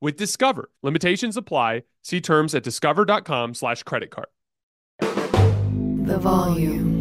with Discover. Limitations apply. See terms at discover.com slash credit card. The volume.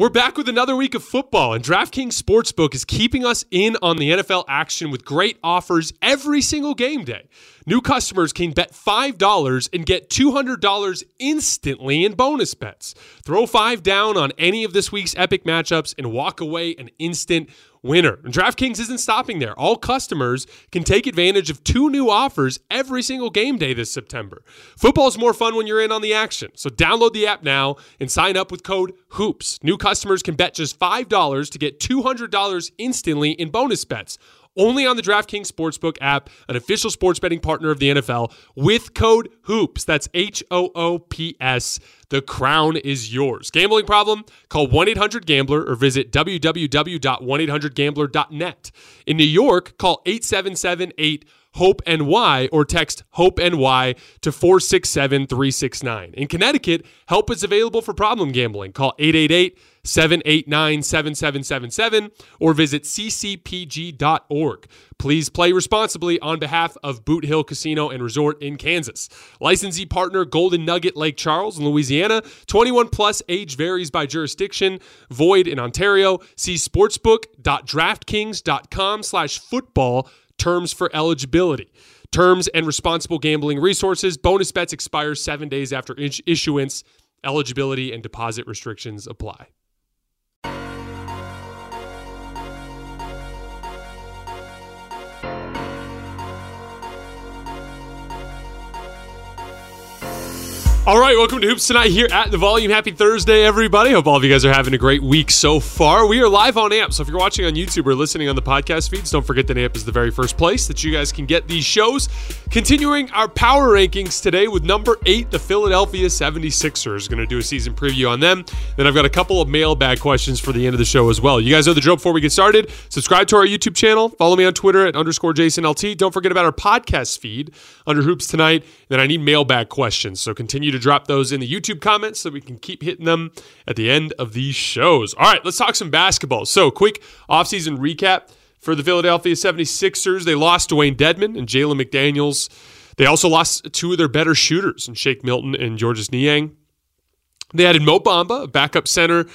We're back with another week of football, and DraftKings Sportsbook is keeping us in on the NFL action with great offers every single game day. New customers can bet $5 and get $200 instantly in bonus bets. Throw 5 down on any of this week's epic matchups and walk away an instant winner. And DraftKings isn't stopping there. All customers can take advantage of two new offers every single game day this September. Football's more fun when you're in on the action. So download the app now and sign up with code HOOPS. New customers can bet just $5 to get $200 instantly in bonus bets only on the DraftKings Sportsbook app, an official sports betting partner of the NFL, with code HOOPS. That's H O O P S. The crown is yours. Gambling problem? Call 1 800 Gambler or visit www.1800Gambler.net. In New York, call 877 8 Hope NY or text Hope and NY to 467 369. In Connecticut, help is available for problem gambling. Call 888 789 7777 or visit ccpg.org. Please play responsibly on behalf of Boot Hill Casino and Resort in Kansas. Licensee partner Golden Nugget Lake Charles in Louisiana. 21 plus age varies by jurisdiction. Void in Ontario. See sportsbook.draftkings.com slash football terms for eligibility. Terms and responsible gambling resources. Bonus bets expire seven days after issuance. Eligibility and deposit restrictions apply. All right, welcome to Hoops Tonight here at the Volume. Happy Thursday, everybody. Hope all of you guys are having a great week so far. We are live on AMP, so if you're watching on YouTube or listening on the podcast feeds, don't forget that AMP is the very first place that you guys can get these shows. Continuing our power rankings today with number eight, the Philadelphia 76ers. Going to do a season preview on them. Then I've got a couple of mailbag questions for the end of the show as well. You guys know the drill before we get started. Subscribe to our YouTube channel. Follow me on Twitter at underscore JasonLT. Don't forget about our podcast feed under Hoops Tonight. Then I need mailbag questions, so continue to drop those in the YouTube comments so we can keep hitting them at the end of these shows. All right, let's talk some basketball. So, quick offseason recap for the Philadelphia 76ers. They lost Dwayne Dedmon and Jalen McDaniels. They also lost two of their better shooters in Shake Milton and Georges Niang. They added Mo Bamba, a backup center,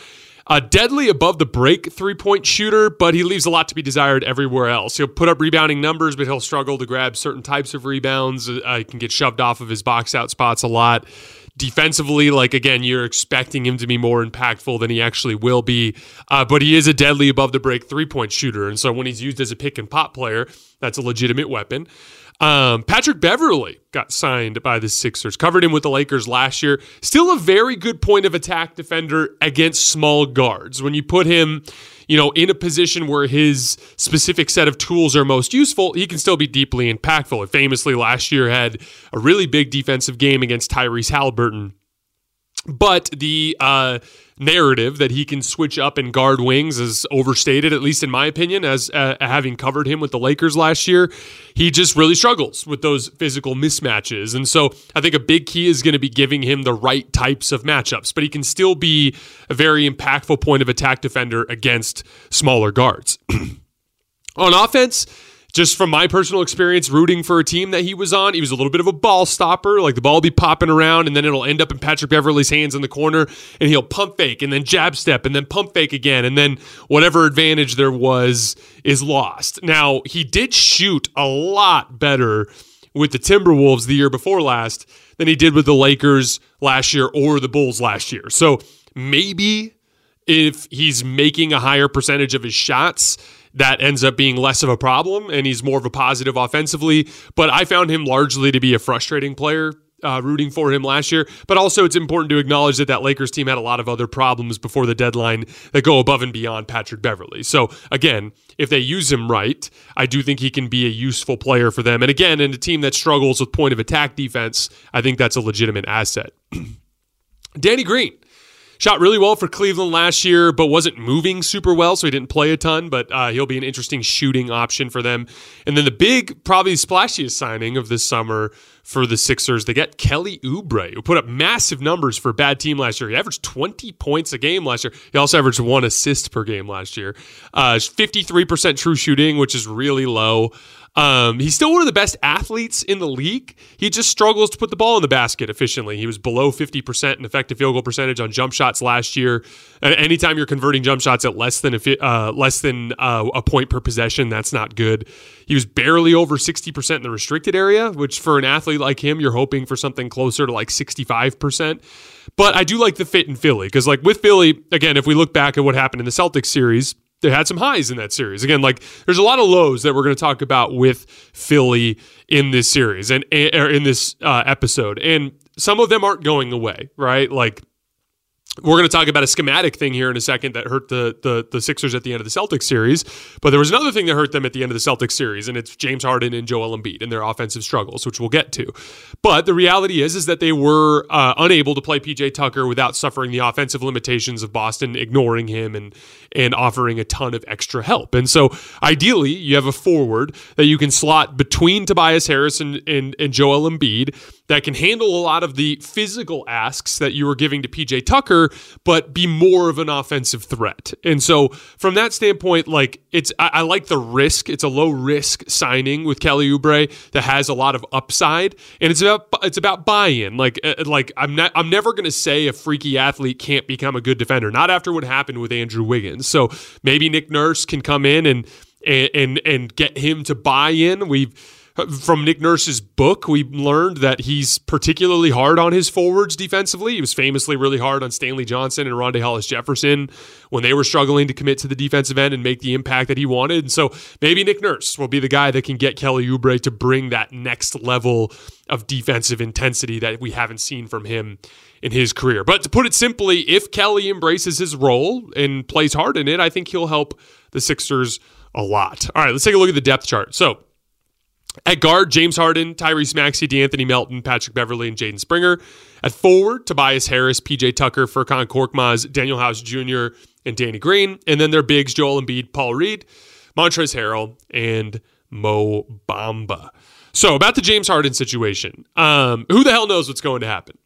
a deadly above the break three point shooter, but he leaves a lot to be desired everywhere else. He'll put up rebounding numbers, but he'll struggle to grab certain types of rebounds. Uh, he can get shoved off of his box out spots a lot. Defensively, like again, you're expecting him to be more impactful than he actually will be, uh, but he is a deadly above the break three point shooter. And so when he's used as a pick and pop player, that's a legitimate weapon. Um, Patrick Beverley got signed by the Sixers, covered him with the Lakers last year. Still a very good point of attack defender against small guards. When you put him, you know, in a position where his specific set of tools are most useful, he can still be deeply impactful. It famously last year had a really big defensive game against Tyrese Halliburton But the uh, narrative that he can switch up and guard wings is overstated, at least in my opinion, as uh, having covered him with the Lakers last year. He just really struggles with those physical mismatches. And so I think a big key is going to be giving him the right types of matchups, but he can still be a very impactful point of attack defender against smaller guards. On offense, just from my personal experience rooting for a team that he was on, he was a little bit of a ball stopper. Like the ball will be popping around and then it'll end up in Patrick Beverley's hands in the corner and he'll pump fake and then jab step and then pump fake again. And then whatever advantage there was is lost. Now, he did shoot a lot better with the Timberwolves the year before last than he did with the Lakers last year or the Bulls last year. So maybe if he's making a higher percentage of his shots, that ends up being less of a problem and he's more of a positive offensively. But I found him largely to be a frustrating player. Uh, rooting for him last year, but also it's important to acknowledge that that Lakers team had a lot of other problems before the deadline that go above and beyond Patrick Beverley. So again, if they use him right, I do think he can be a useful player for them. And again, in a team that struggles with point of attack defense, I think that's a legitimate asset. Danny Green Shot really well for Cleveland last year, but wasn't moving super well, so he didn't play a ton. But uh, he'll be an interesting shooting option for them. And then the big, probably splashiest signing of this summer for the Sixers, they get Kelly Oubre, who put up massive numbers for a bad team last year. He averaged 20 points a game last year. He also averaged one assist per game last year. Uh, 53% true shooting, which is really low. Um, he's still one of the best athletes in the league. He just struggles to put the ball in the basket efficiently. He was below 50% in effective field goal percentage on jump shots last year. And anytime you're converting jump shots at less than a, uh, less than uh, a point per possession, that's not good. He was barely over 60% in the restricted area, which for an athlete like him, you're hoping for something closer to like 65%. But I do like the fit in Philly because, like with Philly, again, if we look back at what happened in the Celtics series, they had some highs in that series. Again, like there's a lot of lows that we're going to talk about with Philly in this series and in this uh, episode, and some of them aren't going away, right? Like we're going to talk about a schematic thing here in a second that hurt the, the the Sixers at the end of the Celtics series, but there was another thing that hurt them at the end of the Celtics series, and it's James Harden and Joel Embiid and their offensive struggles, which we'll get to. But the reality is, is that they were uh, unable to play PJ Tucker without suffering the offensive limitations of Boston ignoring him and and offering a ton of extra help. And so, ideally, you have a forward that you can slot between Tobias Harris and and, and Joel Embiid that can handle a lot of the physical asks that you were giving to PJ Tucker, but be more of an offensive threat. And so, from that standpoint, like it's, I, I like the risk. It's a low risk signing with Kelly Oubre that has a lot of upside, and it's about it's about buy in. Like uh, like I'm not I'm never going to say a freaky athlete can't become a good defender. Not after what happened with Andrew Wiggins. So maybe Nick Nurse can come in and and and get him to buy in. We've from Nick Nurse's book, we learned that he's particularly hard on his forwards defensively. He was famously really hard on Stanley Johnson and Rondae Hollis Jefferson when they were struggling to commit to the defensive end and make the impact that he wanted. And so maybe Nick Nurse will be the guy that can get Kelly Oubre to bring that next level of defensive intensity that we haven't seen from him in his career. But to put it simply, if Kelly embraces his role and plays hard in it, I think he'll help the Sixers a lot. All right, let's take a look at the depth chart. So at guard, James Harden, Tyrese Maxey, De'Anthony Melton, Patrick Beverley, and Jaden Springer. At forward, Tobias Harris, PJ Tucker, Furkan Korkmaz, Danuel House Jr., and Danny Green. And then their bigs, Joel Embiid, Paul Reed, Montrezl Harrell, and Mo Bamba. So about the James Harden situation, um, who the hell knows what's going to happen?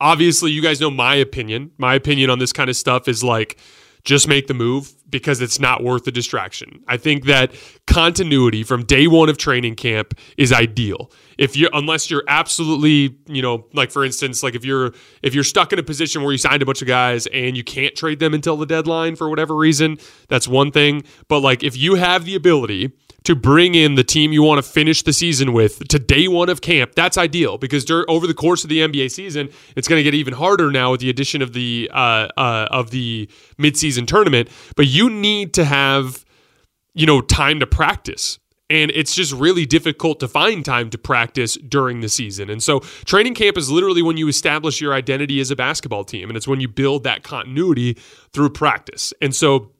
Obviously, you guys know my opinion. My opinion on this kind of stuff is like – just make the move because it's not worth the distraction. I think that continuity from day one of training camp is ideal. If you unless you're absolutely, you know, like for instance, like if you're if you're stuck in a position where you signed a bunch of guys and you can't trade them until the deadline for whatever reason, that's one thing. But like if you have the ability to bring in the team you want to finish the season with to day one of camp, that's ideal because dur- over the course of the NBA season, it's going to get even harder now with the addition of the uh, uh, of the midseason tournament. But you need to have you know time to practice. And it's just really difficult to find time to practice during the season. And so, training camp is literally when you establish your identity as a basketball team. And it's when you build that continuity through practice. And so,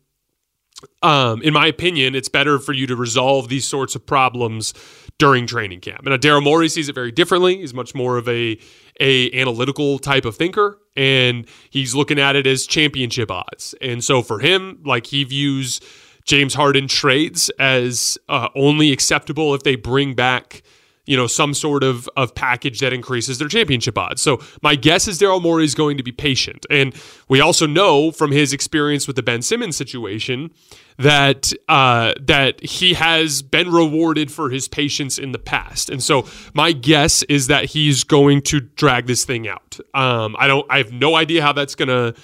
um, in my opinion, it's better for you to resolve these sorts of problems during training camp. And Daryl Morey sees it very differently. He's much more of a a analytical type of thinker, and he's looking at it as championship odds. And so for him, like he views James Harden trades as uh, only acceptable if they bring back you know, some sort of, of package that increases their championship odds. So my guess is Daryl Morey is going to be patient. And we also know from his experience with the Ben Simmons situation that uh, that he has been rewarded for his patience in the past. And so my guess is that he's going to drag this thing out. Um, I don't I have no idea how that's gonna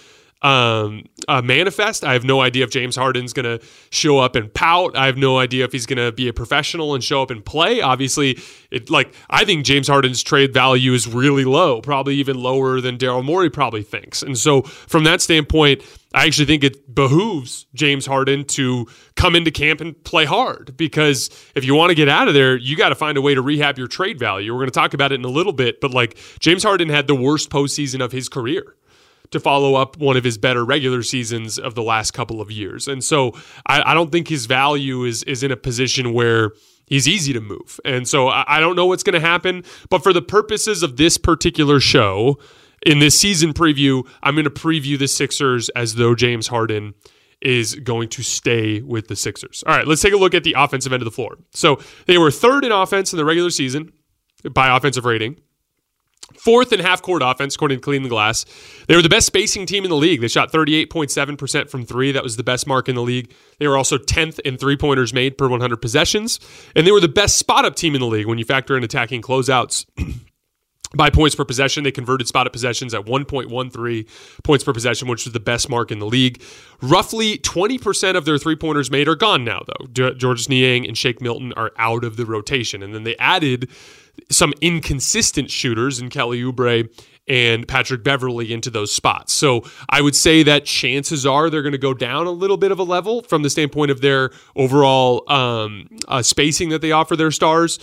um, uh, manifest. I have no idea if James Harden's going to show up and pout. I have no idea if he's going to be a professional and show up and play. Obviously, it like I think James Harden's trade value is really low, probably even lower than Daryl Morey probably thinks. And so, from that standpoint, I actually think it behooves James Harden to come into camp and play hard because if you want to get out of there, you got to find a way to rehab your trade value. We're going to talk about it in a little bit, but like James Harden had the worst postseason of his career to follow up one of his better regular seasons of the last couple of years. And so I, I don't think his value is is in a position where he's easy to move. And so I, I don't know what's going to happen. But for the purposes of this particular show, in this season preview, I'm going to preview the Sixers as though James Harden is going to stay with the Sixers. All right, let's take a look at the offensive end of the floor. So they were third in offense in the regular season by offensive rating. Fourth in half court offense, according to Clean the Glass. They were the best spacing team in the league. They shot 38.7% from three. That was the best mark in the league. They were also 10th in three pointers made per 100 possessions. And they were the best spot up team in the league when you factor in attacking closeouts. By points per possession, they converted spot up possessions at 1.13 points per possession, which was the best mark in the league. Roughly 20% of their three pointers made are gone now, though. Georges Niang and Shake Milton are out of the rotation. And then they added some inconsistent shooters in Kelly Oubre and Patrick Beverley into those spots. So I would say that chances are they're going to go down a little bit of a level from the standpoint of their overall um, uh, spacing that they offer their stars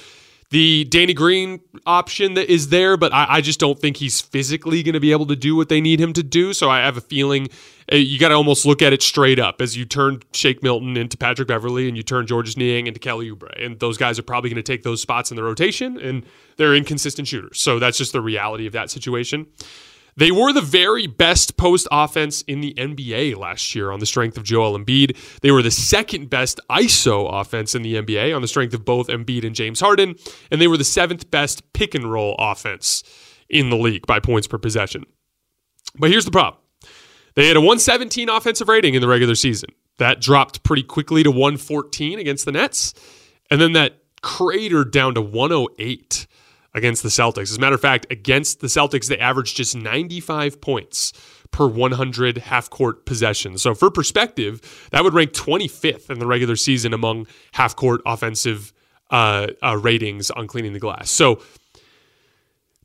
the Danny Green option that is there, but I, I just don't think he's physically going to be able to do what they need him to do. So I have a feeling uh, you got to almost look at it straight up as you turn Shake Milton into Patrick Beverley and you turn Georges Niang into Kelly Oubre. And those guys are probably going to take those spots in the rotation, and they're inconsistent shooters. So that's just the reality of that situation. They were the very best post offense in the NBA last year on the strength of Joel Embiid. They were the second best ISO offense in the NBA on the strength of both Embiid and James Harden. And they were the seventh best pick and roll offense in the league by points per possession. But here's the problem they had a 117 offensive rating in the regular season. That dropped pretty quickly to 114 against the Nets. And then that cratered down to 108 against the Celtics. As a matter of fact, against the Celtics, they averaged just 95 points per 100 half court possessions. So, for perspective, that would rank 25th in the regular season among half court offensive uh, uh, ratings on cleaning the glass. So,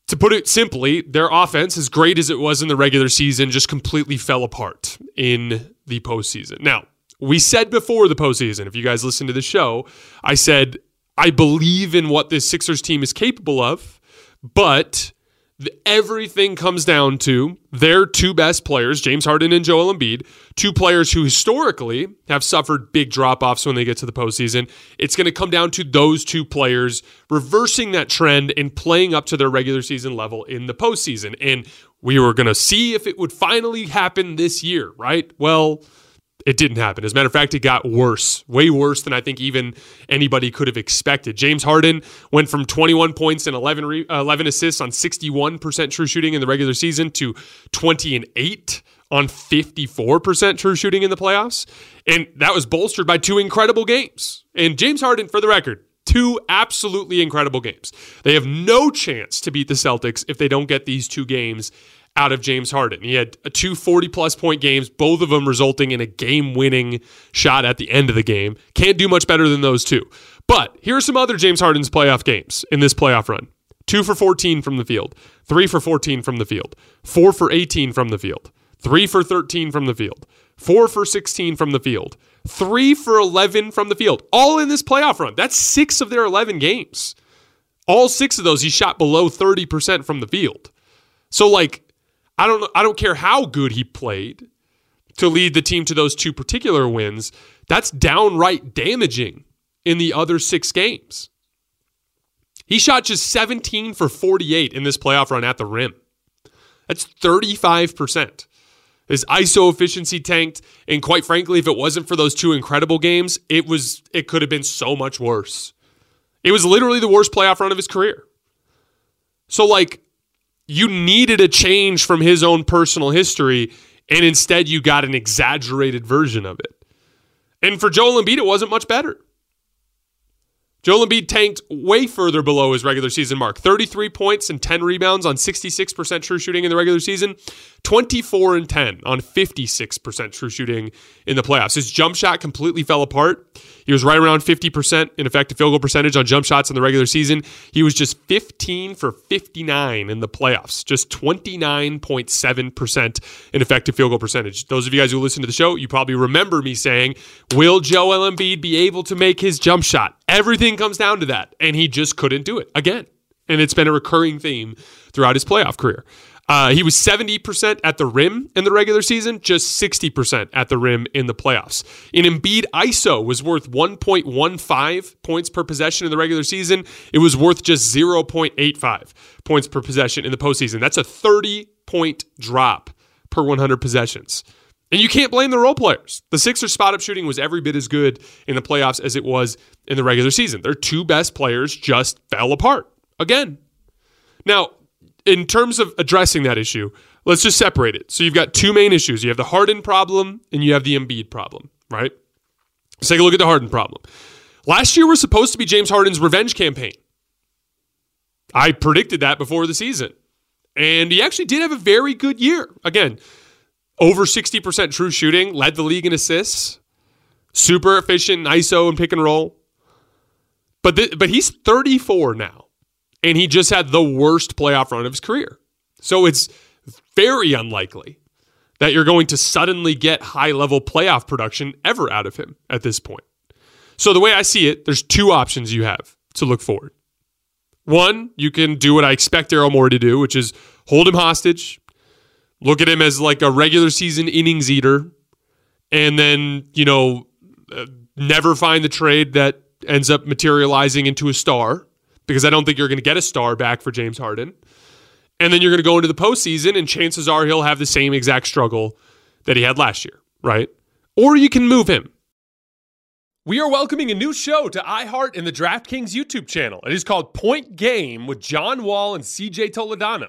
to put it simply, their offense, as great as it was in the regular season, just completely fell apart in the postseason. Now, we said before the postseason, if you guys listen to the show, I said I believe in what this Sixers team is capable of, but everything comes down to their two best players, James Harden and Joel Embiid, two players who historically have suffered big drop offs when they get to the postseason. It's going to come down to those two players reversing that trend and playing up to their regular season level in the postseason. And we were going to see if it would finally happen this year, right? Well, it didn't happen. As a matter of fact, it got worse, way worse than I think even anybody could have expected. James Harden went from 21 points and 11, re- uh, 11 assists on 61% true shooting in the regular season to 20 and 8 on 54% true shooting in the playoffs. And that was bolstered by two incredible games. And James Harden, for the record, two absolutely incredible games. They have no chance to beat the Celtics if they don't get these two games out of James Harden. He had two 40 plus point games, both of them resulting in a game winning shot at the end of the game. Can't do much better than those two. But here are some other James Harden's playoff games in this playoff run two for 14 from the field, three for 14 from the field, four for 18 from the field, three for 13 from the field, four for 16 from the field, three for 11 from the field, all in this playoff run. That's six of their 11 games. All six of those, he shot below 30% from the field. So, like, I don't I don't care how good he played to lead the team to those two particular wins. That's downright damaging in the other six games. He shot just 17 for 48 in this playoff run at the rim. That's 35%. His ISO efficiency tanked, and quite frankly, if it wasn't for those two incredible games, it was it could have been so much worse. It was literally the worst playoff run of his career. So like you needed a change from his own personal history, and instead you got an exaggerated version of it. And for Joel Embiid, it wasn't much better. Joel Embiid tanked way further below his regular season mark 33 points and 10 rebounds on 66% true shooting in the regular season, 24 and 10 on 56% true shooting in the playoffs. His jump shot completely fell apart. He was right around 50% in effective field goal percentage on jump shots in the regular season. He was just 15 for 59 in the playoffs, just 29.7% in effective field goal percentage. Those of you guys who listen to the show, you probably remember me saying, Will Joel Embiid be able to make his jump shot? Everything comes down to that. And he just couldn't do it again. And it's been a recurring theme throughout his playoff career. Uh, he was 70% at the rim in the regular season, just 60% at the rim in the playoffs. In Embiid, ISO was worth 1.15 points per possession in the regular season. It was worth just 0.85 points per possession in the postseason. That's a 30 point drop per 100 possessions. And you can't blame the role players. The Sixers spot up shooting was every bit as good in the playoffs as it was in the regular season. Their two best players just fell apart again. Now, in terms of addressing that issue, let's just separate it. So you've got two main issues. You have the Harden problem and you have the Embiid problem, right? Let's take a look at the Harden problem. Last year was supposed to be James Harden's revenge campaign. I predicted that before the season. And he actually did have a very good year. Again, over 60% true shooting, led the league in assists, super efficient in ISO and pick and roll. But th- but he's 34 now and he just had the worst playoff run of his career. So it's very unlikely that you're going to suddenly get high level playoff production ever out of him at this point. So the way I see it, there's two options you have to look forward. One, you can do what I expect Daryl Morey to do, which is hold him hostage, look at him as like a regular season innings eater, and then, you know, uh, never find the trade that ends up materializing into a star because I don't think you're going to get a star back for James Harden. And then you're going to go into the postseason, and chances are he'll have the same exact struggle that he had last year, right? Or you can move him. We are welcoming a new show to iHeart and the DraftKings YouTube channel. It is called Point Game with John Wall and CJ Toledano.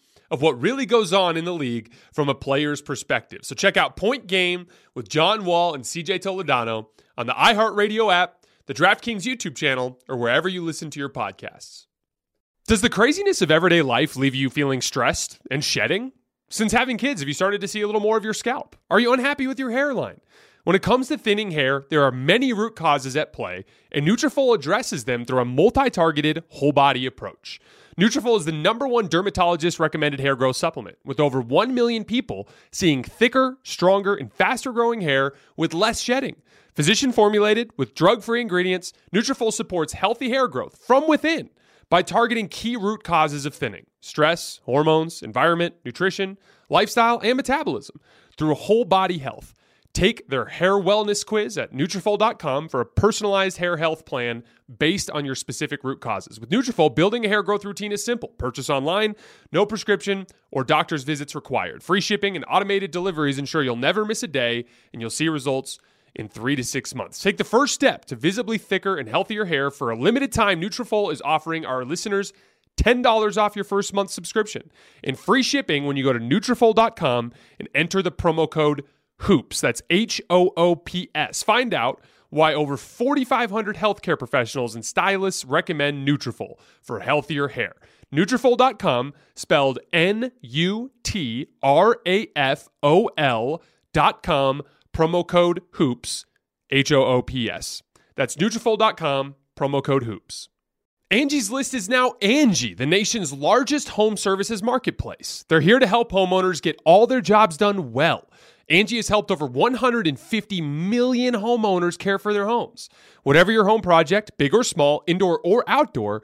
of what really goes on in the league from a player's perspective. So check out Point Game with John Wall and CJ Toledano on the iHeartRadio app, the DraftKings YouTube channel, or wherever you listen to your podcasts. Does the craziness of everyday life leave you feeling stressed and shedding? Since having kids, have you started to see a little more of your scalp? Are you unhappy with your hairline? When it comes to thinning hair, there are many root causes at play, and Nutrafol addresses them through a multi-targeted whole body approach. Nutrafol is the number one dermatologist recommended hair growth supplement, with over 1 million people seeing thicker, stronger, and faster growing hair with less shedding. Physician formulated with drug-free ingredients, Nutrafol supports healthy hair growth from within by targeting key root causes of thinning: stress, hormones, environment, nutrition, lifestyle, and metabolism through whole body health. Take their hair wellness quiz at Nutrafol.com for a personalized hair health plan based on your specific root causes. With Nutrafol, building a hair growth routine is simple. Purchase online, no prescription or doctor's visits required. Free shipping and automated deliveries ensure you'll never miss a day and you'll see results in three to six months. Take the first step to visibly thicker and healthier hair. For a limited time, Nutrafol is offering our listeners $10 off your first month subscription and free shipping when you go to Nutrafol.com and enter the promo code HOOPS. That's H O O P S. Find out why over 4,500 healthcare professionals and stylists recommend Nutrafol for healthier hair. Nutrafol.com, spelled N-U-T-R-A-F-O-L dot com, promo code HOOPS, H-O-O-P-S. That's Nutrafol.com, promo code HOOPS. Angie's List is now Angie, the nation's largest home services marketplace. They're here to help homeowners get all their jobs done well. Angie has helped over 150 million homeowners care for their homes. Whatever your home project, big or small, indoor or outdoor,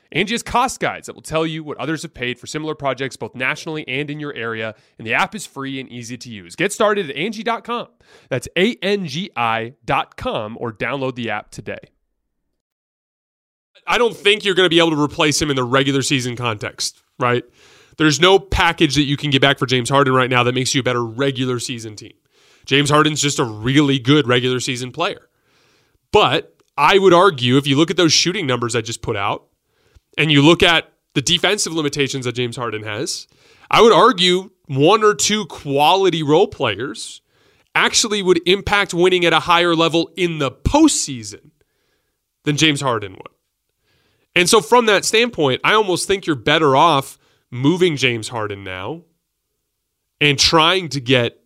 Angie has cost guides that will tell you what others have paid for similar projects both nationally and in your area, and the app is free and easy to use. Get started at Angie.com. That's A N G I.com or download the app today. I don't think you're going to be able to replace him in the regular season context, right? There's no package that you can get back for James Harden right now that makes you a better regular season team. James Harden's just a really good regular season player. But I would argue if you look at those shooting numbers I just put out, and you look at the defensive limitations that James Harden has, I would argue one or two quality role players actually would impact winning at a higher level in the postseason than James Harden would. And so, from that standpoint, I almost think you're better off moving James Harden now and trying to get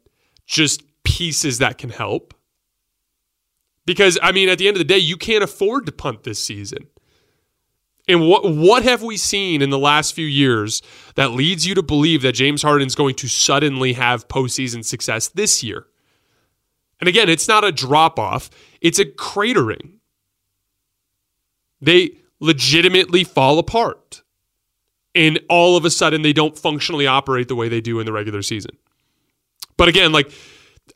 just pieces that can help. Because, I mean, at the end of the day, you can't afford to punt this season. And what what have we seen in the last few years that leads you to believe that James Harden is going to suddenly have postseason success this year? And again, it's not a drop off; it's a cratering. They legitimately fall apart, and all of a sudden they don't functionally operate the way they do in the regular season. But again, like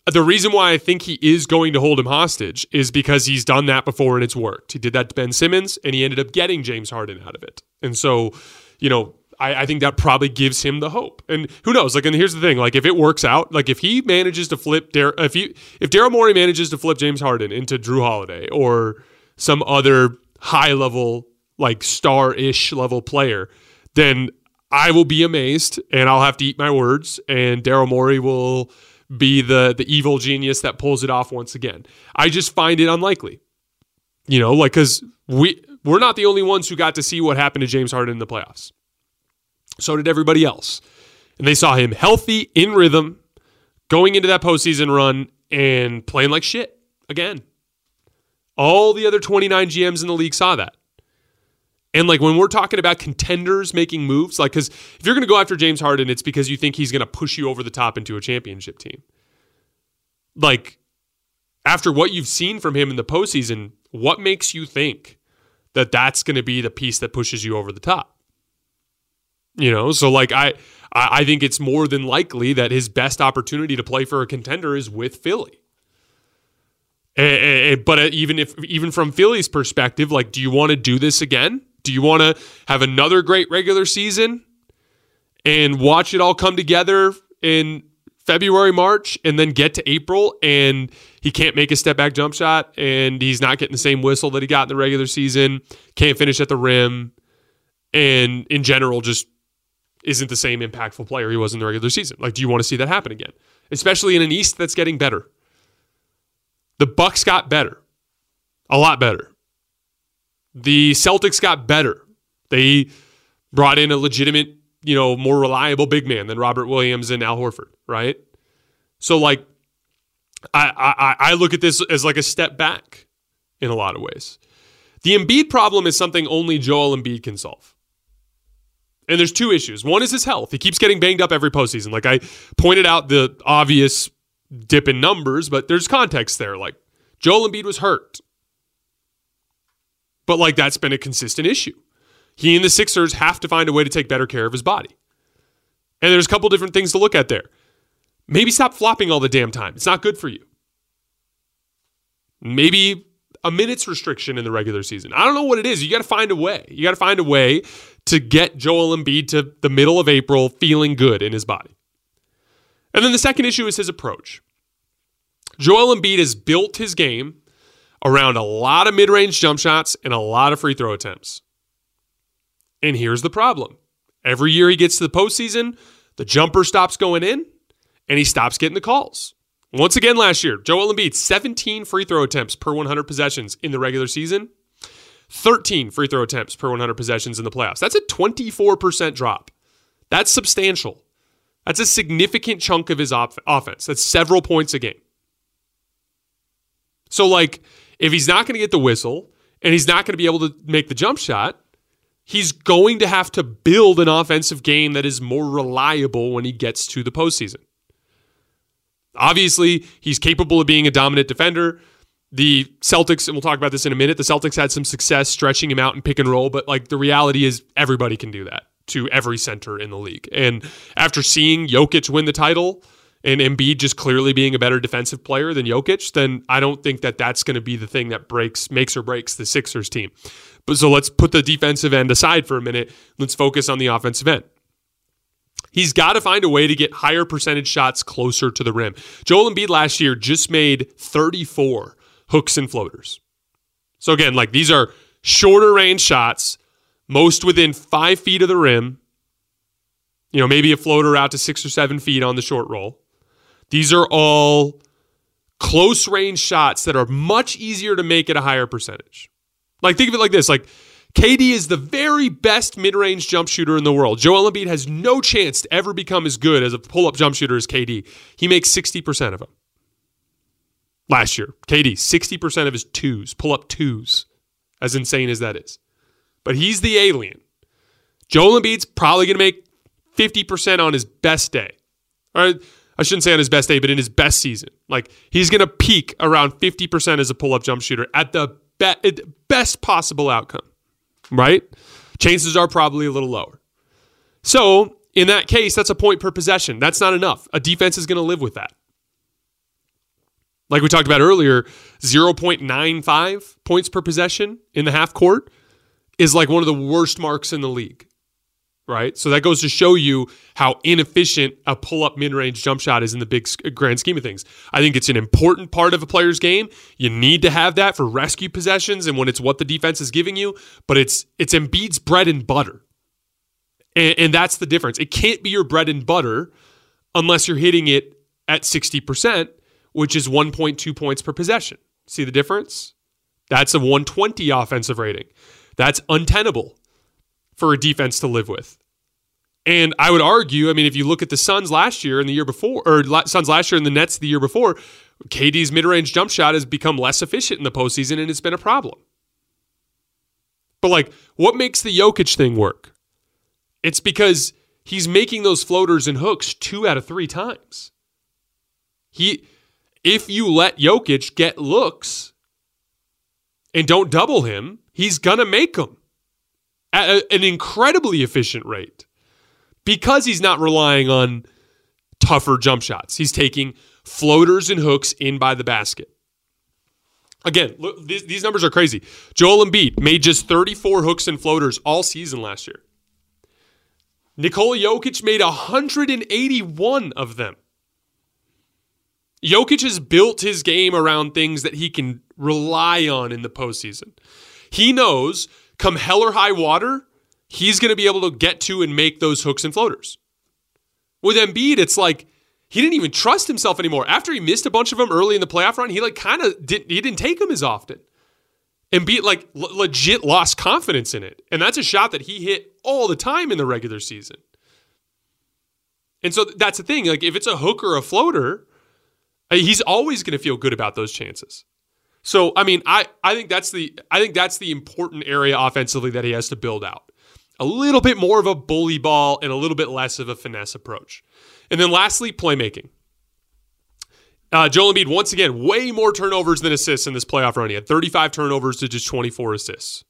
the reason why I think he is going to hold him hostage is because he's done that before and it's worked. He did that to Ben Simmons and he ended up getting James Harden out of it. And so, you know, I, I think that probably gives him the hope. And who knows? Like, and here's the thing: like, if it works out, like if he manages to flip, Dar- if he if Daryl Morey manages to flip James Harden into Jrue Holiday or some other high level, like star ish level player, then I will be amazed and I'll have to eat my words. And Daryl Morey will be the the evil genius that pulls it off once again. I just find it unlikely. You know, like cuz we we're not the only ones who got to see what happened to James Harden in the playoffs. So did everybody else. And they saw him healthy, in rhythm, going into that postseason run and playing like shit again. All the other 29 GMs in the league saw that. And like when we're talking about contenders making moves, like because if you're going to go after James Harden, it's because you think he's going to push you over the top into a championship team. Like after what you've seen from him in the postseason, what makes you think that that's going to be the piece that pushes you over the top? You know, so like I, I think it's more than likely that his best opportunity to play for a contender is with Philly. but uh, even if even from Philly's perspective, like, do you want to do this again? Do you want to have another great regular season and watch it all come together in February, March, and then get to April and he can't make a step back jump shot and he's not getting the same whistle that he got in the regular season, can't finish at the rim, and in general just isn't the same impactful player he was in the regular season. Like, do you want to see that happen again? Especially in an East that's getting better. The Bucks got better. A lot better. The Celtics got better. They brought in a legitimate, you know, more reliable big man than Robert Williams and Al Horford, right? So like I, I, I look at this as like a step back in a lot of ways. The Embiid problem is something only Joel Embiid can solve. And there's two issues. One is his health. He keeps getting banged up every postseason. Like I pointed out the obvious dip in numbers, but there's context there. Like Joel Embiid was hurt. But like that's been a consistent issue. He and the Sixers have to find a way to take better care of his body. And there's a couple different things to look at there. Maybe stop flopping all the damn time. It's not good for you. maybe a minutes restriction in the regular season. I don't know what it is. You got to find a way. You got to find a way to get Joel Embiid to the middle of April feeling good in his body. And then the second issue is his approach. Joel Embiid has built his game around a lot of mid range jump shots and a lot of free throw attempts. And here's the problem every year he gets to the postseason, the jumper stops going in and he stops getting the calls. Once again last year, Joel Embiid, 17 free throw attempts per 100 possessions in the regular season, 13 free throw attempts per 100 possessions in the playoffs. That's a 24% drop. That's substantial. That's a significant chunk of his op- offense. That's several points a game. So, like, if he's not going to get the whistle and he's not going to be able to make the jump shot, he's going to have to build an offensive game that is more reliable when he gets to the postseason. Obviously, he's capable of being a dominant defender. The Celtics, and we'll talk about this in a minute, the Celtics had some success stretching him out and pick and roll, but like the reality is everybody can do that to every center in the league. And after seeing Jokic win the title and Embiid just clearly being a better defensive player than Jokic, then I don't think that that's going to be the thing that breaks, makes or breaks the Sixers team. But so let's put the defensive end aside for a minute. Let's focus on the offensive end. He's got to find a way to get higher percentage shots closer to the rim. Joel Embiid last year just made 34 hooks and floaters. So again, like these are shorter range shots, most within five feet of the rim. You know, maybe a floater out to six or seven feet on the short roll. These are all close range shots that are much easier to make at a higher percentage. Like think of it like this, like KD is the very best mid-range jump shooter in the world. Joel Embiid has no chance to ever become as good as a pull-up jump shooter as KD. He makes 60% of them. Last year, KD, 60% of his twos, pull-up twos, as insane as that is. But he's the alien. Joel Embiid's probably going to make 50% on his best day. All right, I shouldn't say on his best day, but in his best season. Like he's going to peak around 50% as a pull-up jump shooter at the be- best possible outcome right? Chances are probably a little lower. So, in that case, that's a point per possession. That's not enough. A defense is going to live with that. Like we talked about earlier, 0.95 points per possession in the half court is like one of the worst marks in the league right? So that goes to show you how inefficient a pull up mid range jump shot is in the big uh, grand scheme of things. I think it's an important part of a player's game. You need to have that for rescue possessions and when it's what the defense is giving you, but it's it's Embiid's bread and butter. And, and that's the difference. It can't be your bread and butter unless you're hitting it at 60%, which is 1.2 points per possession. See the difference? That's a 120 offensive rating. That's untenable for a defense to live with. And I would argue, I mean, if you look at the Suns last year and the year before, or Suns last year and the Nets the year before, KD's mid range jump shot has become less efficient in the postseason and it's been a problem. But like, what makes the Jokic thing work? It's because he's making those floaters and hooks two out of three times. He, if you let Jokic get looks and don't double him, he's gonna make them at a, an incredibly efficient rate because he's not relying on tougher jump shots. He's taking floaters and hooks in by the basket. Again, look, these, these numbers are crazy. Joel Embiid made just 34 hooks and floaters all season last year. Nikola Jokic made 181 of them. Jokic has built his game around things that he can rely on in the postseason. He knows come hell or high water, he's going to be able to get to and make those hooks and floaters. With Embiid, it's like he didn't even trust himself anymore. After he missed a bunch of them early in the playoff run, he like kind of didn't he didn't take them as often. Embiid like l- legit lost confidence in it, and that's a shot that he hit all the time in the regular season. And so that's the thing. Like if it's a hook or a floater, uh, he's always going to feel good about those chances. So I mean, I I think that's the I think that's the important area offensively that he has to build out. A little bit more of a bully ball and a little bit less of a finesse approach. And then lastly, playmaking. Uh, Joel Embiid, once again, way more turnovers than assists in this playoff run. He had 35 turnovers to just 24 assists.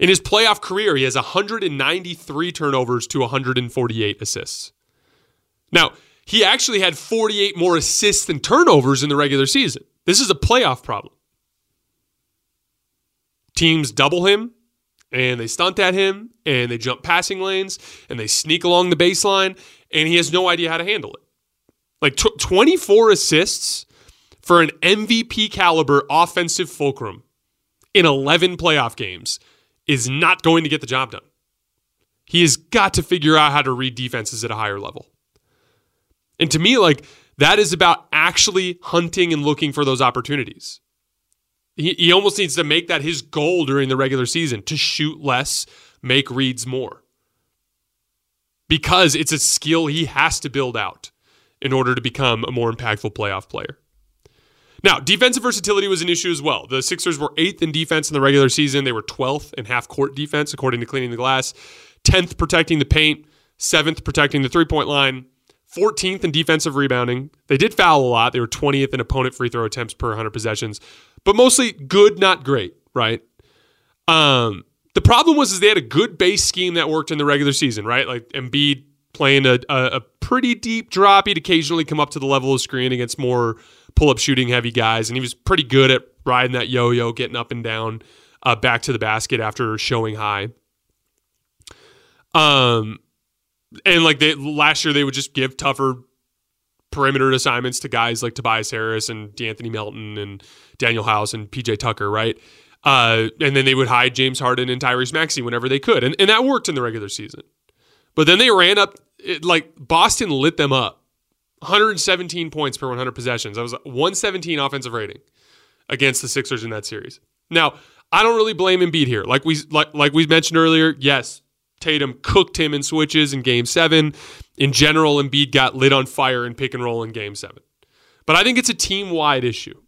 In his playoff career, he has 193 turnovers to 148 assists. Now, he actually had 48 more assists than turnovers in the regular season. This is a playoff problem. Teams double him and they stunt at him and they jump passing lanes and they sneak along the baseline and he has no idea how to handle it. Like tw- 24 assists for an MVP caliber offensive fulcrum in 11 playoff games is not going to get the job done. He has got to figure out how to read defenses at a higher level. And to me, like, that is about actually hunting and looking for those opportunities. He, he almost needs to make that his goal during the regular season to shoot less, make reads more. Because it's a skill he has to build out in order to become a more impactful playoff player. Now, defensive versatility was an issue as well. The Sixers were eighth in defense in the regular season. They were 12th in half court defense, according to Cleaning the Glass, 10th protecting the paint, 7th protecting the three point line, 14th in defensive rebounding. They did foul a lot. They were 20th in opponent free throw attempts per 100 possessions, but mostly good, not great, right? Um, the problem was is they had a good base scheme that worked in the regular season, right? Like Embiid playing a, a, a pretty deep drop. He'd occasionally come up to the level of screen against more pull up shooting heavy guys, and he was pretty good at riding that yo yo, getting up and down uh, back to the basket after showing high. Um, and like they last year, they would just give tougher perimeter assignments to guys like Tobias Harris and D'Anthony Melton and Danuel House and PJ Tucker, right? Uh, and then they would hide James Harden and Tyrese Maxey whenever they could, and and that worked in the regular season. But then they ran up it, like Boston lit them up. 117 points per 100 possessions. That was 117 offensive rating against the Sixers in that series. Now, I don't really blame Embiid here. Like we like like we mentioned earlier, yes, Tatum cooked him in switches in game 7. In general, Embiid got lit on fire in pick and roll in game 7. But I think it's a team-wide issue.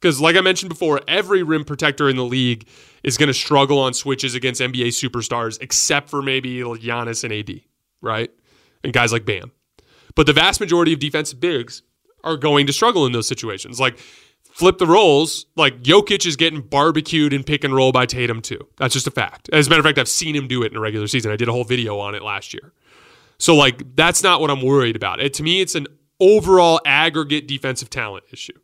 Because like I mentioned before, every rim protector in the league is going to struggle on switches against NBA superstars except for maybe Giannis and AD, right? And guys like Bam. But the vast majority of defensive bigs are going to struggle in those situations. Like flip the roles, like Jokic is getting barbecued in pick and roll by Tatum too. That's just a fact. As a matter of fact, I've seen him do it in a regular season. I did a whole video on it last year. So like that's not what I'm worried about. It, to me, it's an overall aggregate defensive talent issue.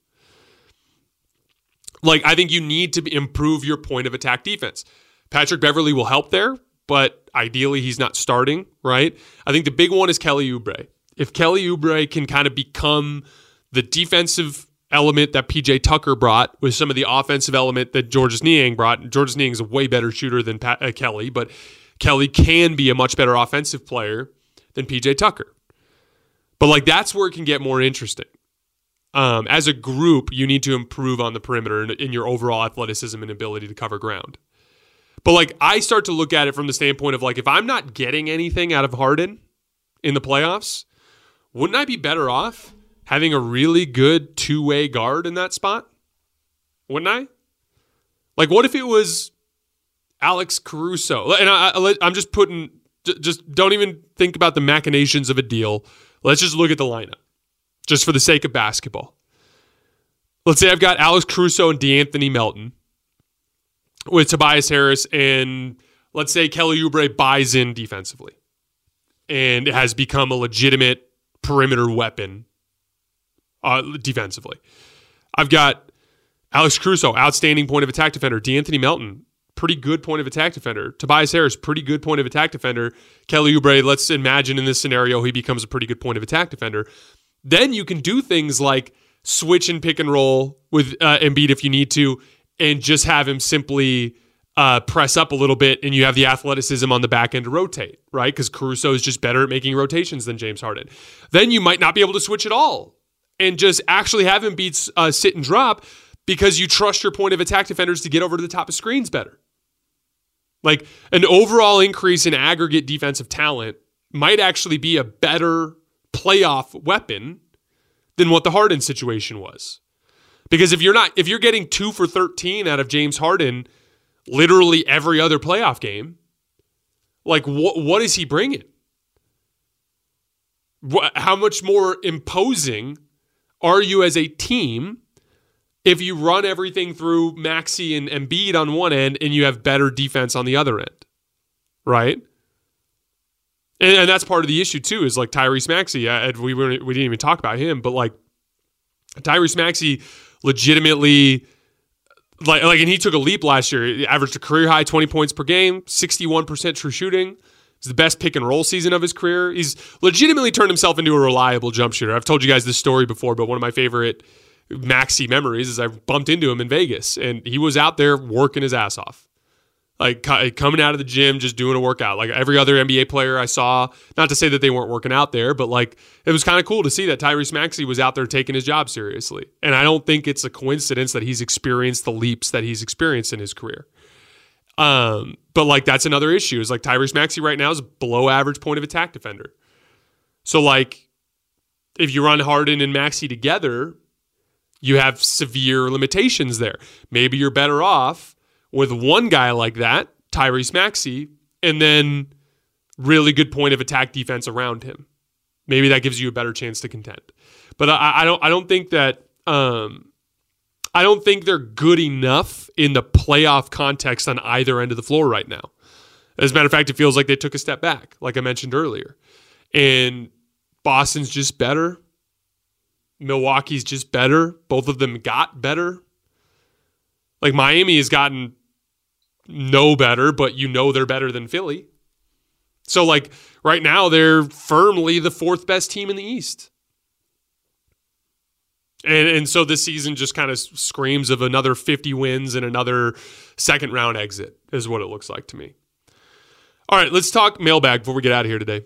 Like I think you need to improve your point of attack defense. Patrick Beverley will help there, but ideally he's not starting, right? I think the big one is Kelly Oubre if Kelly Oubre can kind of become the defensive element that PJ Tucker brought with some of the offensive element that Georges Niang brought. Georges Niang is a way better shooter than Pat, uh, Kelly, but Kelly can be a much better offensive player than PJ Tucker. But like that's where it can get more interesting. Um, as a group, you need to improve on the perimeter in your overall athleticism and ability to cover ground. But like I start to look at it from the standpoint of like if I'm not getting anything out of Harden in the playoffs, wouldn't I be better off having a really good two way guard in that spot? Wouldn't I? Like, what if it was Alex Caruso? And I, I, I'm just putting, just don't even think about the machinations of a deal. Let's just look at the lineup, just for the sake of basketball. Let's say I've got Alex Caruso and D'Anthony Melton with Tobias Harris, and let's say Kelly Oubre buys in defensively and has become a legitimate perimeter weapon uh, defensively. I've got Alex Caruso, outstanding point of attack defender. D'Anthony Melton, pretty good point of attack defender. Tobias Harris, pretty good point of attack defender. Kelly Oubre, let's imagine in this scenario he becomes a pretty good point of attack defender. Then you can do things like switch and pick and roll with uh, Embiid if you need to, and just have him simply uh, press up a little bit and you have the athleticism on the back end to rotate, right? Because Caruso is just better at making rotations than James Harden. Then you might not be able to switch at all and just actually have him beat uh, sit and drop because you trust your point of attack defenders to get over to the top of screens better. Like an overall increase in aggregate defensive talent might actually be a better playoff weapon than what the Harden situation was. Because if you're not if you're getting 2 for 13 out of James Harden literally every other playoff game. Like, what what is he bringing? What, how much more imposing are you as a team if you run everything through Maxey and Embiid on one end and you have better defense on the other end, right? And, and that's part of the issue too. Is like Tyrese Maxey. Uh, we we didn't even talk about him, but like Tyrese Maxey legitimately like like and he took a leap last year. He averaged a career high 20 points per game, 61% true shooting. It's the best pick and roll season of his career. He's legitimately turned himself into a reliable jump shooter. I've told you guys this story before, but one of my favorite Maxey memories is I bumped into him in Vegas and he was out there working his ass off like coming out of the gym, just doing a workout. Like every other NBA player I saw, not to say that they weren't working out there, but like it was kind of cool to see that Tyrese Maxey was out there taking his job seriously. And I don't think it's a coincidence that he's experienced the leaps that he's experienced in his career. Um, but like that's another issue is like Tyrese Maxey right now is below average point of attack defender. So like if you run Harden and Maxey together, you have severe limitations there. Maybe you're better off with one guy like that, Tyrese Maxey, and then really good point of attack defense around him. Maybe that gives you a better chance to contend. But I, I don't I don't think that um, I don't think they're good enough in the playoff context on either end of the floor right now. As a matter of fact, it feels like they took a step back, like I mentioned earlier. And Boston's just better. Milwaukee's just better. Both of them got better. Like Miami has gotten no better, but you know they're better than Philly. So, like, right now, they're firmly the fourth best team in the East. And, and so this season just kind of screams of another 50 wins and another second round exit, is what it looks like to me. All right, let's talk mailbag before we get out of here today.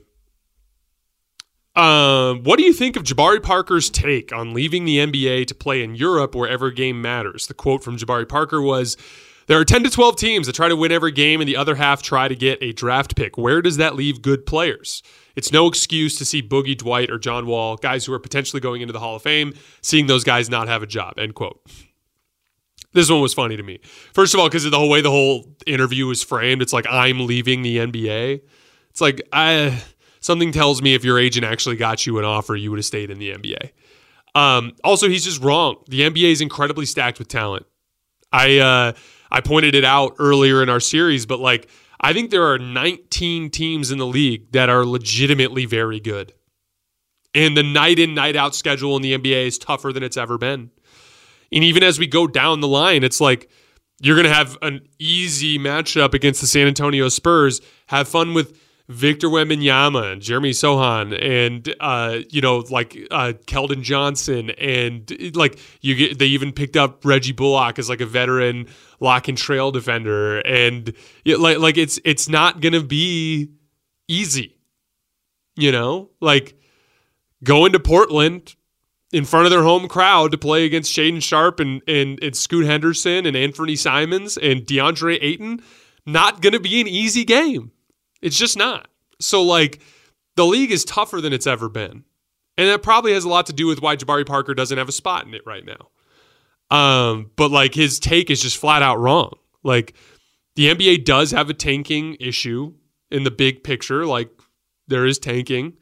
Um, what do you think of Jabari Parker's take on leaving the NBA to play in Europe where every game matters? The quote from Jabari Parker was there are 10 to 12 teams that try to win every game, and the other half try to get a draft pick. Where does that leave good players? It's no excuse to see Boogie Dwight or John Wall, guys who are potentially going into the Hall of Fame, seeing those guys not have a job. End quote. This one was funny to me. First of all, because of the whole way the whole interview was framed, it's like I'm leaving the NBA. It's like I something tells me if your agent actually got you an offer, you would have stayed in the NBA. Um, also, he's just wrong. The NBA is incredibly stacked with talent. I uh, I pointed it out earlier in our series, but like I think there are 19 teams in the league that are legitimately very good. And the night in, night out schedule in the NBA is tougher than it's ever been. And even as we go down the line, it's like you're going to have an easy matchup against the San Antonio Spurs. Have fun with Victor Wembanyama and Jeremy Sochan and uh, you know like uh, Keldon Johnson and like you get they even picked up Reggie Bullock as like a veteran lock and trail defender and like like it's it's not gonna be easy, you know like going to Portland in front of their home crowd to play against Shaedon Sharpe and, and and Scoot Henderson and Anthony Simons and DeAndre Ayton, not gonna be an easy game. It's just not. So, like, the league is tougher than it's ever been. And that probably has a lot to do with why Jabari Parker doesn't have a spot in it right now. Um, but like his take is just flat out wrong. Like the NBA does have a tanking issue in the big picture. Like there is tanking,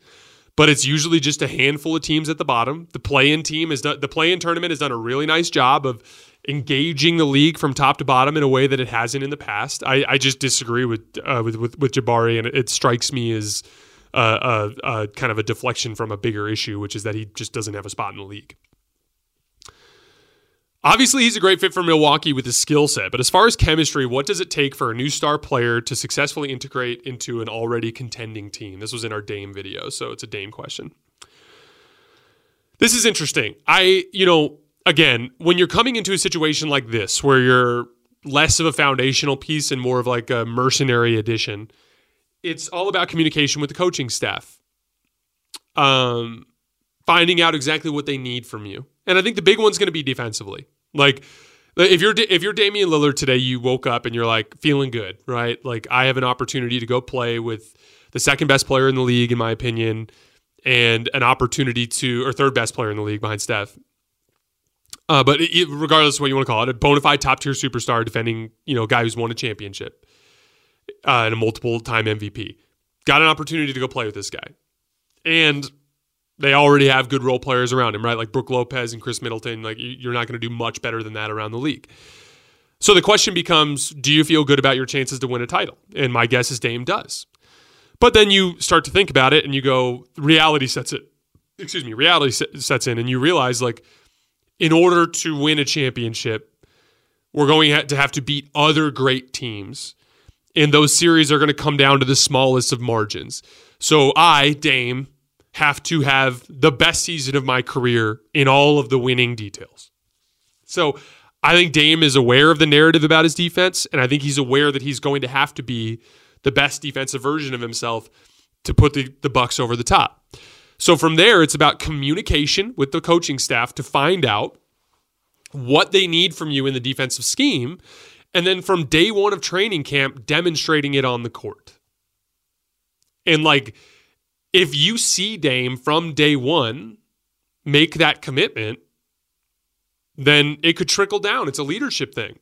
but it's usually just a handful of teams at the bottom. The play-in team is done, the play-in tournament has done a really nice job of engaging the league from top to bottom in a way that it hasn't in the past. I, I just disagree with, uh, with, with with Jabari, and it, strikes me as uh, a, a kind of a deflection from a bigger issue, which is that he just doesn't have a spot in the league. Obviously, he's a great fit for Milwaukee with his skill set, but as far as chemistry, what does it take for a new star player to successfully integrate into an already contending team? This was in our Dame video, so it's a Dame question. This is interesting. I, you know, again, when you're coming into a situation like this where you're less of a foundational piece and more of like a mercenary addition, it's all about communication with the coaching staff. Um, finding out exactly what they need from you. And I think the big one's going to be defensively. Like if you're if you're Damian Lillard today, you woke up and you're like feeling good, right? Like I have an opportunity to go play with the second best player in the league, in my opinion, and an opportunity to or third best player in the league behind Steph, uh, but it, regardless of what you want to call it, a bona fide top tier superstar defending, you know, guy who's won a championship uh, and a multiple time MVP. Got an opportunity to go play with this guy. And they already have good role players around him, right? Like Brook Lopez and Khris Middleton. Like you're not going to do much better than that around the league. So the question becomes do you feel good about your chances to win a title? And my guess is Dame does. But then you start to think about it and you go, reality sets it. Excuse me, reality sets in and you realize like, in order to win a championship, We're going to have to beat other great teams. And those series are going to come down to the smallest of margins. So I, Dame, have to have the best season of my career in all of the winning details. So I think Dame is aware of the narrative about his defense, and I think he's aware that he's going to have to be the best defensive version of himself to put the, the Bucks over the top. So from there, it's about communication with the coaching staff to find out what they need from you in the defensive scheme, and then from day one of training camp, demonstrating it on the court. And like, if you see Dame from day one make that commitment, then it could trickle down. It's a leadership thing.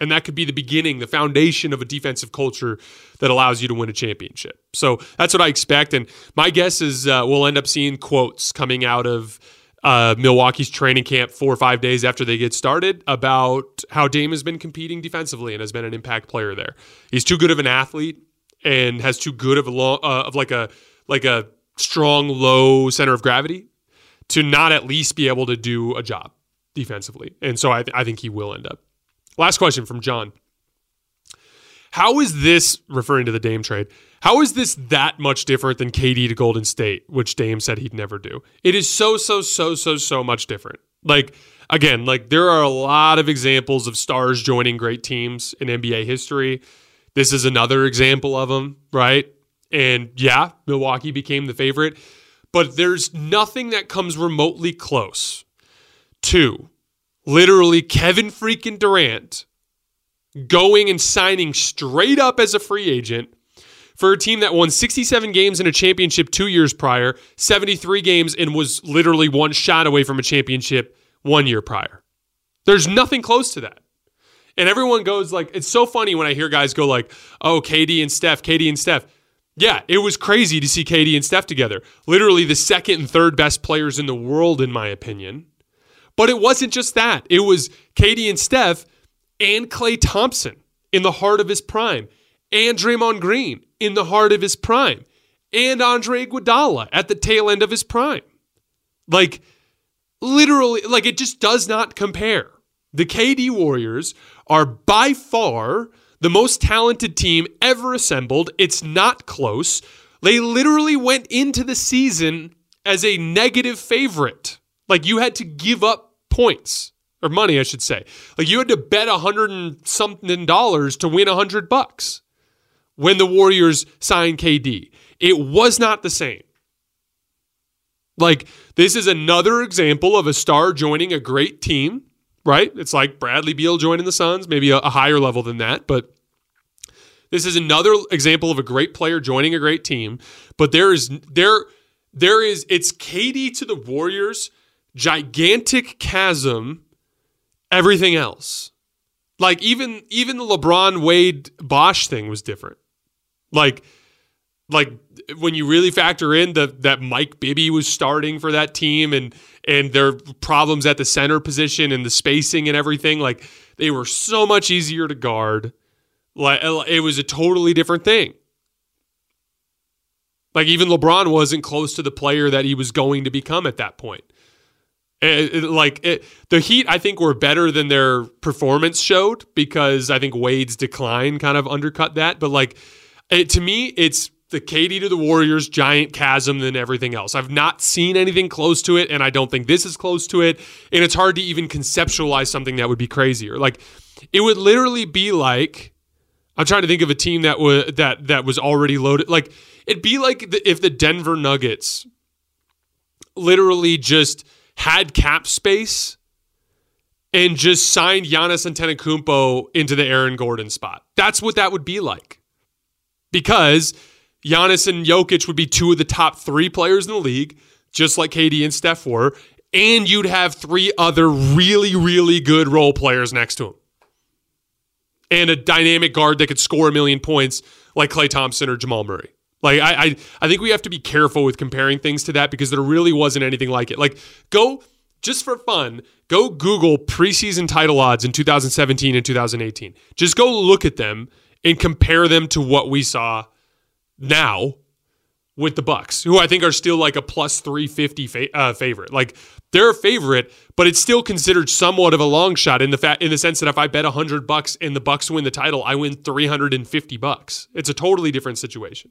And that could be the beginning, the foundation of a defensive culture that allows you to win a championship. So that's what I expect. And my guess is uh, we'll end up seeing quotes coming out of uh, Milwaukee's training camp four or five days after they get started about how Dame has been competing defensively and has been an impact player there. He's too good of an athlete and has too good of a long, uh, of like a like a strong low center of gravity to not at least be able to do a job defensively. And so I, th- I think he will end up. Last question from John. How is this referring to the Dame trade? How is this that much different than KD to Golden State, which Dame said he'd never do? It is so, so, so, so, so much different. Like, again, like there are a lot of examples of stars joining great teams in NBA history. This is another example of them, right? And yeah, Milwaukee became the favorite, but there's nothing that comes remotely close to literally Kevin freaking Durant going and signing straight up as a free agent for a team that won 67 games in a championship two years prior, 73 games, and was literally one shot away from a championship one year prior. There's nothing close to that. And everyone goes like, it's so funny when I hear guys go like, oh, KD and Steph, KD and Steph. Yeah, it was crazy to see KD and Steph together. Literally the second and third best players in the world, in my opinion. But it wasn't just that. It was KD and Steph and Klay Thompson in the heart of his prime and Draymond Green in the heart of his prime, and Andre Iguodala at the tail end of his prime. Like, literally, like it just does not compare. The KD Warriors are by far the most talented team ever assembled. It's not close. They literally went into the season as a negative favorite. Like you had to give up points or money, I should say. Like you had to bet a hundred and something dollars to win a hundred bucks when the Warriors signed KD. It was not the same. Like, this is another example of a star joining a great team, right? It's like Bradley Beal joining the Suns, maybe a, a higher level than that, but this is another example of a great player joining a great team. But there is there there is it's KD to the Warriors, gigantic chasm, everything else. Like even even the LeBron Wade Bosh thing was different. Like, like when you really factor in the, that Mike Bibby was starting for that team and and their problems at the center position and the spacing and everything, like they were so much easier to guard. Like uh, it was a totally different thing. Like even LeBron wasn't close to the player that he was going to become at that point. It, it, like it, the Heat, I think were better than their performance showed because I think Wade's decline kind of undercut that. But like to me, it's the KD to the Warriors giant chasm than everything else. I've not seen anything close to it, and I don't think this is close to it. And it's hard to even conceptualize something that would be crazier. Like it would literally be like I'm trying to think of a team that was that that was already loaded. Like it'd be like the, if the Denver Nuggets literally just had cap space and just signed Giannis Antetokounmpo into the Aaron Gordon spot. That's what that would be like because Giannis and Jokic would be two of the top three players in the league, just like KD and Steph were, and you'd have three other really, really good role players next to him. And a dynamic guard that could score a million points like Klay Thompson or Jamal Murray. Like I, I, I think we have to be careful with comparing things to that because there really wasn't anything like it. Like go just for fun, go Google preseason title odds in 2017 and 2018. Just go look at them and compare them to what we saw now with the Bucks, who I think are still like a plus 350 fa- uh, favorite. Like they're a favorite, but it's still considered somewhat of a long shot in the fa- in the sense that if I bet 100 bucks and the Bucks win the title, I win 350 bucks. It's a totally different situation.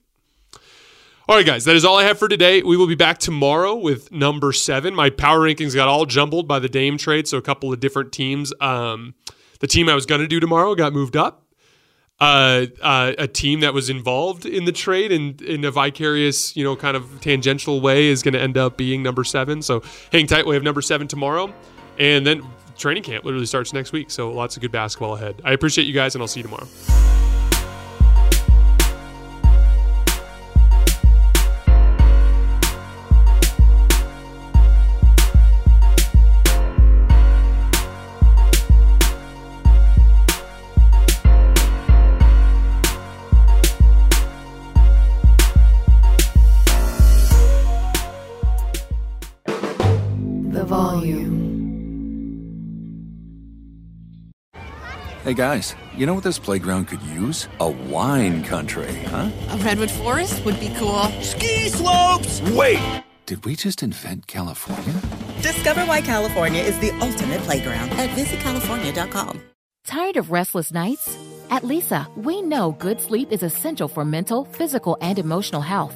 All right, guys, that is all I have for today. We will be back tomorrow with number seven. My power rankings got all jumbled by the Dame trade, so a couple of different teams. Um, the team I was going to do tomorrow got moved up. Uh, uh, a team that was involved in the trade and in a vicarious, you know, kind of tangential way is going to end up being number seven. So hang tight. We have number seven tomorrow. And then training camp literally starts next week. So lots of good basketball ahead. I appreciate you guys, and I'll see you tomorrow. Hey guys, you know what this playground could use? A wine country, huh? A redwood forest would be cool. Ski slopes! Wait! Did we just invent California? Discover why California is the ultimate playground at visitcalifornia.com. Tired of restless nights? At Leesa, we know good sleep is essential for mental, physical, and emotional health.